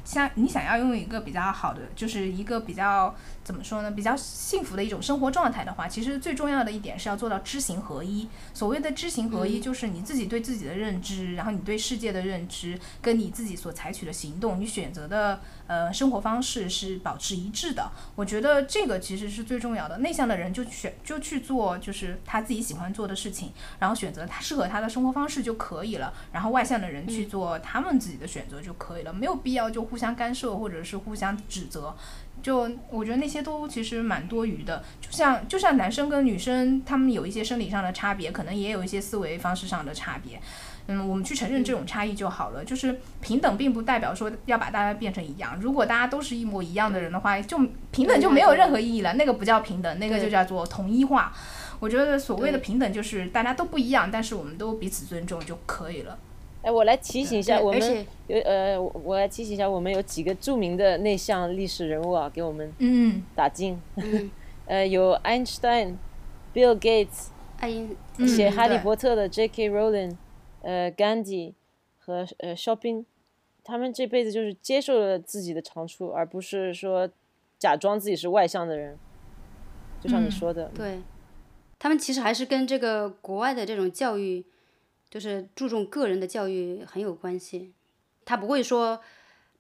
像你想要拥有一个比较好的，就是一个比较怎么说呢，比较幸福的一种生活状态的话，其实最重要的一点是要做到知行合一。所谓的知行合一，就是你自己对自己的认知，然后你对世界的认知，跟你自己所采取的行动，你选择的呃生活方式是保持一致的。我觉得这个其实是最重要的。内向的人就选就去做就是他自己喜欢做的事情，然后选择他适合他的生活方式就可以了。然后外向的人去做他们自己的选择就可以了，没有必要就。互相干涉或者是互相指责，就我觉得那些都其实蛮多余的。就像就像男生跟女生，他们有一些生理上的差别，可能也有一些思维方式上的差别。嗯，我们去承认这种差异就好了。就是平等，并不代表说要把大家变成一样。如果大家都是一模一样的人的话，就平等就没有任何意义了。那个不叫平等，那个就叫做统一化。我觉得所谓的平等就是大家都不一样，但是我们都彼此尊重就可以了。哎，我来提醒一下，我们有呃，我来提醒一下，我们有几个著名的内向历史人物啊，给我们嗯打金。[LAUGHS] 呃，有 Einstein、Bill Gates，写《哈利波特》的 J.K. Rowling，呃，Gandhi 和呃肖斌，他们这辈子就是接受了自己的长处，而不是说假装自己是外向的人。就像你说的，对，他们其实还是跟这个国外的这种教育。就是注重个人的教育很有关系，他不会说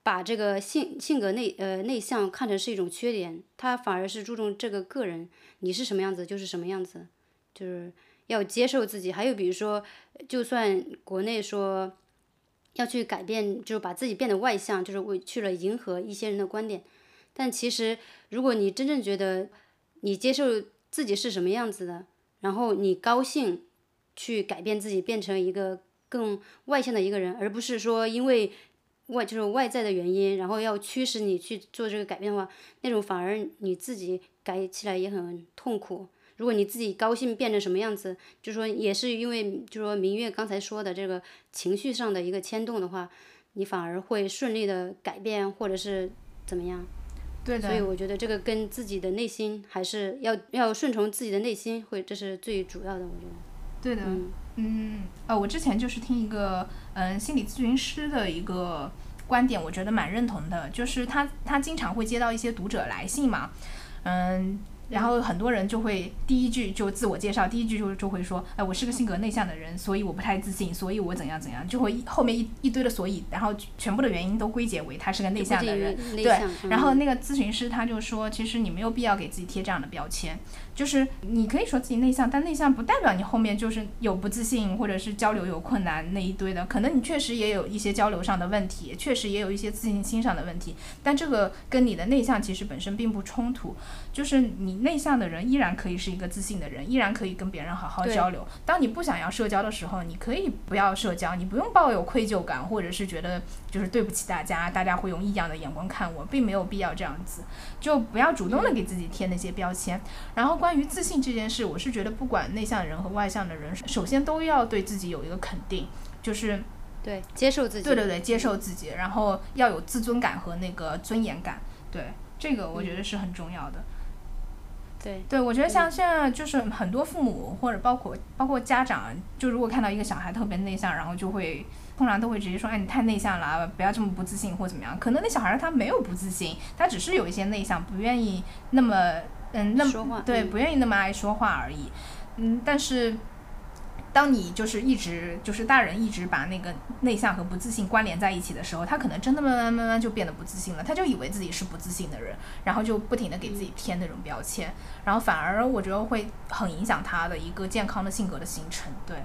把这个性性格内呃内向看成是一种缺点，他反而是注重这个个人，你是什么样子就是什么样子，就是要接受自己。还有比如说，就算国内说要去改变，就是把自己变得外向，就是为去了迎合一些人的观点，但其实如果你真正觉得你接受自己是什么样子的，然后你高兴。去改变自己，变成一个更外向的一个人，而不是说因为外就是外在的原因，然后要驱使你去做这个改变的话，那种反而你自己改起来也很痛苦。如果你自己高兴变成什么样子，就说也是因为就说明月刚才说的这个情绪上的一个牵动的话，你反而会顺利的改变或者是怎么样？对的。所以我觉得这个跟自己的内心还是要要顺从自己的内心，会这是最主要的，我觉得。对的，嗯，呃，我之前就是听一个嗯心理咨询师的一个观点，我觉得蛮认同的，就是他他经常会接到一些读者来信嘛，嗯。然后很多人就会第一句就自我介绍，第一句就就会说，哎，我是个性格内向的人，所以我不太自信，所以我怎样怎样，就会后面一一堆的所以，然后全部的原因都归结为他是个内向的人。对，然后那个咨询师他就说，其实你没有必要给自己贴这样的标签，就是你可以说自己内向，但内向不代表你后面就是有不自信或者是交流有困难那一堆的，可能你确实也有一些交流上的问题，确实也有一些自信心上的问题，但这个跟你的内向其实本身并不冲突，就是你。内向的人依然可以是一个自信的人，依然可以跟别人好好交流。当你不想要社交的时候，你可以不要社交，你不用抱有愧疚感，或者是觉得就是对不起大家，大家会用异样的眼光看我，并没有必要这样子，就不要主动的给自己贴那些标签。然后关于自信这件事，我是觉得不管内向的人和外向的人，首先都要对自己有一个肯定，就是对接受自己，对对对，接受自己，然后要有自尊感和那个尊严感，对这个我觉得是很重要的。对对，我觉得像现在就是很多父母或者包括包括家长，就如果看到一个小孩特别内向，然后就会通常都会直接说，哎，你太内向了，不要这么不自信或怎么样。可能那小孩他没有不自信，他只是有一些内向，不愿意那么嗯那么对，不愿意那么爱说话而已。嗯，但是。当你就是一直就是大人一直把那个内向和不自信关联在一起的时候，他可能真的慢慢慢慢就变得不自信了。他就以为自己是不自信的人，然后就不停的给自己贴那种标签，然后反而我觉得会很影响他的一个健康的性格的形成。对，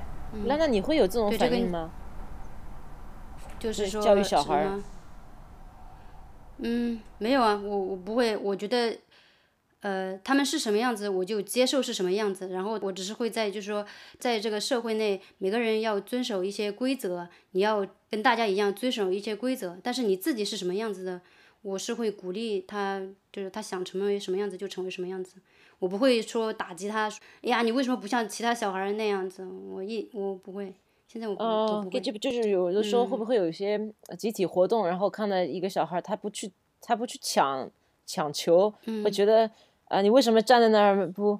那那你会有这种反应吗？就是说教育小孩。嗯，没有啊，我我不会，我觉得。呃，他们是什么样子，我就接受是什么样子。然后我只是会在，就是说，在这个社会内，每个人要遵守一些规则，你要跟大家一样遵守一些规则。但是你自己是什么样子的，我是会鼓励他，就是他想成为什么样子就成为什么样子，我不会说打击他，哎呀，你为什么不像其他小孩那样子？我一我不会，现在我不我嗯，不会。就就是有的时候会不会有一些呃集体活动，然后看到一个小孩儿他不去他不去抢抢球，嗯会觉得啊、你为什么站在那儿不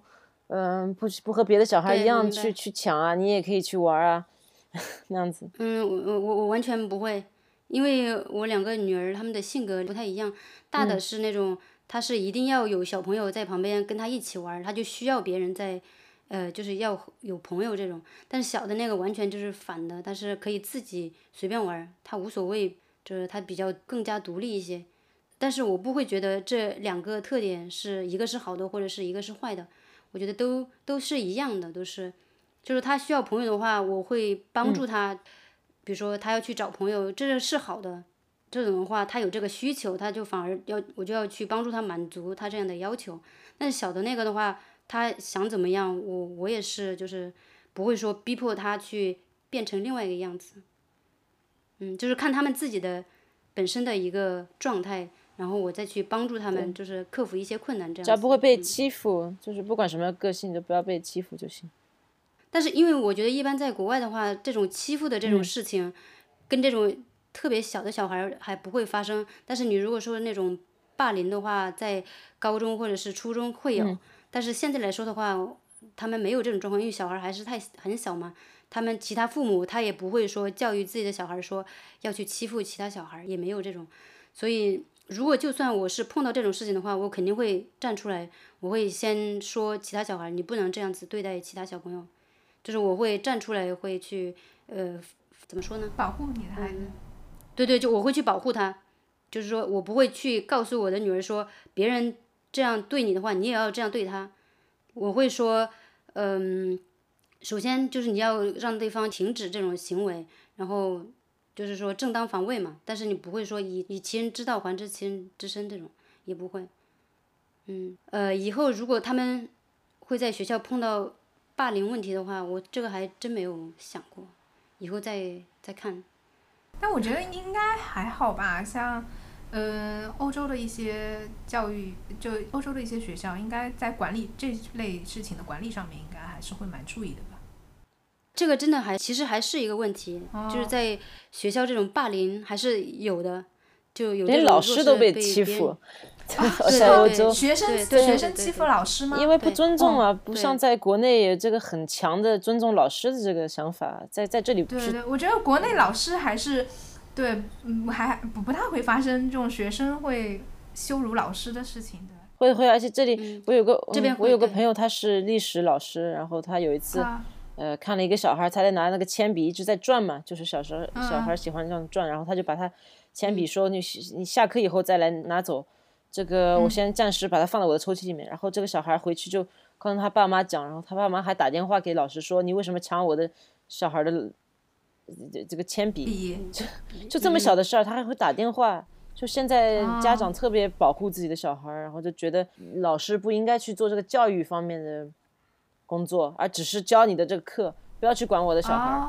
嗯、不不和别的小孩对一样去去抢啊？你也可以去玩儿啊，[LAUGHS] 那样子。嗯，我我我我完全不会，因为我两个女儿她们的性格不太一样，大的是那种她是一定要有小朋友在旁边跟她一起玩儿，她就需要别人在，呃，就是要有朋友这种。但是小的那个完全就是反的，她是可以自己随便玩儿，她无所谓，就是她比较更加独立一些。但是我不会觉得这两个特点是一个是好的，或者是一个是坏的，我觉得都都是一样的，都是，就是他需要朋友的话，我会帮助他，比如说他要去找朋友，这是好的，这种的话他有这个需求，他就反而要我就要去帮助他满足他这样的要求。但是小的那个的话，他想怎么样，我我也是就是不会说逼迫他去变成另外一个样子，嗯，就是看他们自己的本身的一个状态。然后我再去帮助他们，就是克服一些困难，这样只要不会被嗯欺负，就是不管什么个性，就不要被欺负就行。但是因为我觉得一般在国外的话，这种欺负的这种事情，跟这种特别小的小孩儿还不会发生。但是你如果说那种霸凌的话，在高中或者是初中会有，但是现在来说的话，他们没有这种状况，因为小孩儿还是太很小嘛。他们其他父母他也不会说教育自己的小孩儿说要去欺负其他小孩儿，也没有这种。所以如果就算我是碰到这种事情的话，我肯定会站出来，我会先说其他小孩，你不能这样子对待其他小朋友。就是我会站出来，会去呃怎么说呢？保护你的孩子。对对，就我会去保护他，就是说我不会去告诉我的女儿说别人这样对你的话，你也要这样对他。我会说，嗯，首先就是你要让对方停止这种行为，然后就是说正当防卫嘛。但是你不会说以以其人之道还治其人之身这种，也不会。嗯，呃，以后如果他们会在学校碰到霸凌问题的话，我这个还真没有想过，以后再再看。但我觉得应该还好吧，像，呃，欧洲的一些教育，就欧洲的一些学校，应该在管理这类事情的管理上面，应该还是会蛮注意的。这个真的还其实还是一个问题，哦就是在学校这种霸凌还是有的，就有这连老师都被欺负，[LAUGHS] 对在欧洲，对对学生学生欺负老师吗？因为不尊重啊，不像在国内有这个很强的尊重老师的这个想法，在在这里不是对对，我觉得国内老师还是对，嗯，还不不太会发生这种学生会羞辱老师的事情的。会会，而且这里嗯我有个这边嗯我有个朋友他是历史老师，然后他有一次啊，呃看了一个小孩儿，他在拿那个铅笔一直在转嘛，就是小时候小嗯孩儿喜欢这样转，然后他就把他铅笔说你你下课以后再来拿走，这个我先暂时把它放在我的抽屉里面，然后这个小孩儿回去就跟他爸妈讲，然后他爸妈还打电话给老师说你为什么抢我的小孩儿的呃这这个铅笔，就就这么小的事儿，他还会打电话。就现在家哦长特别保护自己的小孩儿，然后就觉得老师不应该去做这个教育方面的工作，而只是教你的这个课，不要去管我的小孩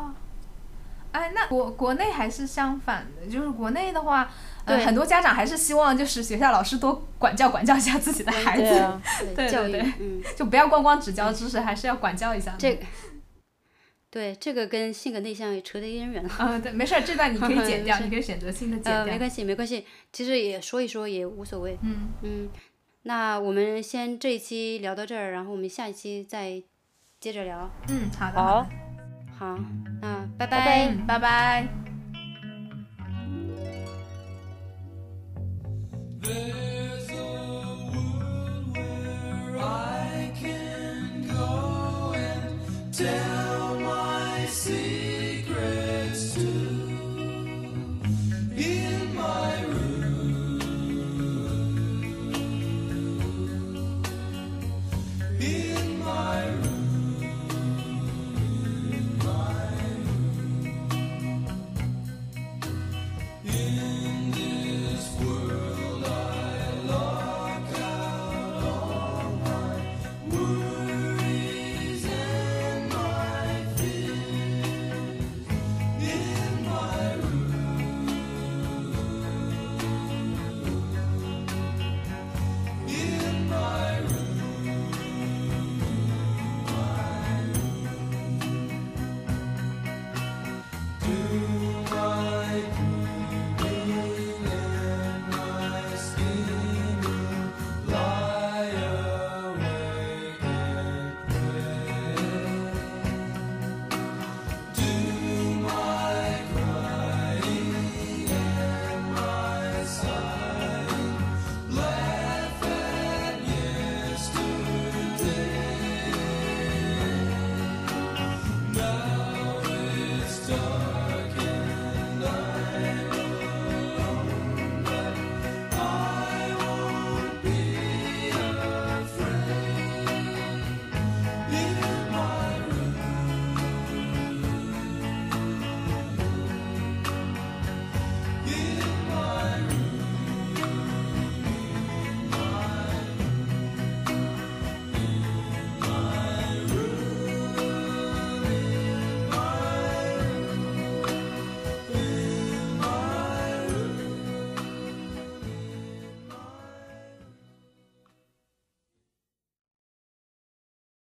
哎，那国国内还是相反的，就是国内的话，呃，对很多家长还是希望就是学校老师多管教管教一下自己的孩子，对啊，[LAUGHS] 对教育对 [LAUGHS] 就不要光光只教知识，还是要管教一下的。这对这个跟性格内向也扯得有点远了。啊、对，没事儿，这段你可以剪掉，[LAUGHS] 你可以选择性的剪呃，掉。没关系，没关系，其实也说一说也无所谓。嗯，嗯，那我们先这一期聊到这儿，然后我们下一期再接着聊。嗯，好的，好，好，那拜拜，拜拜。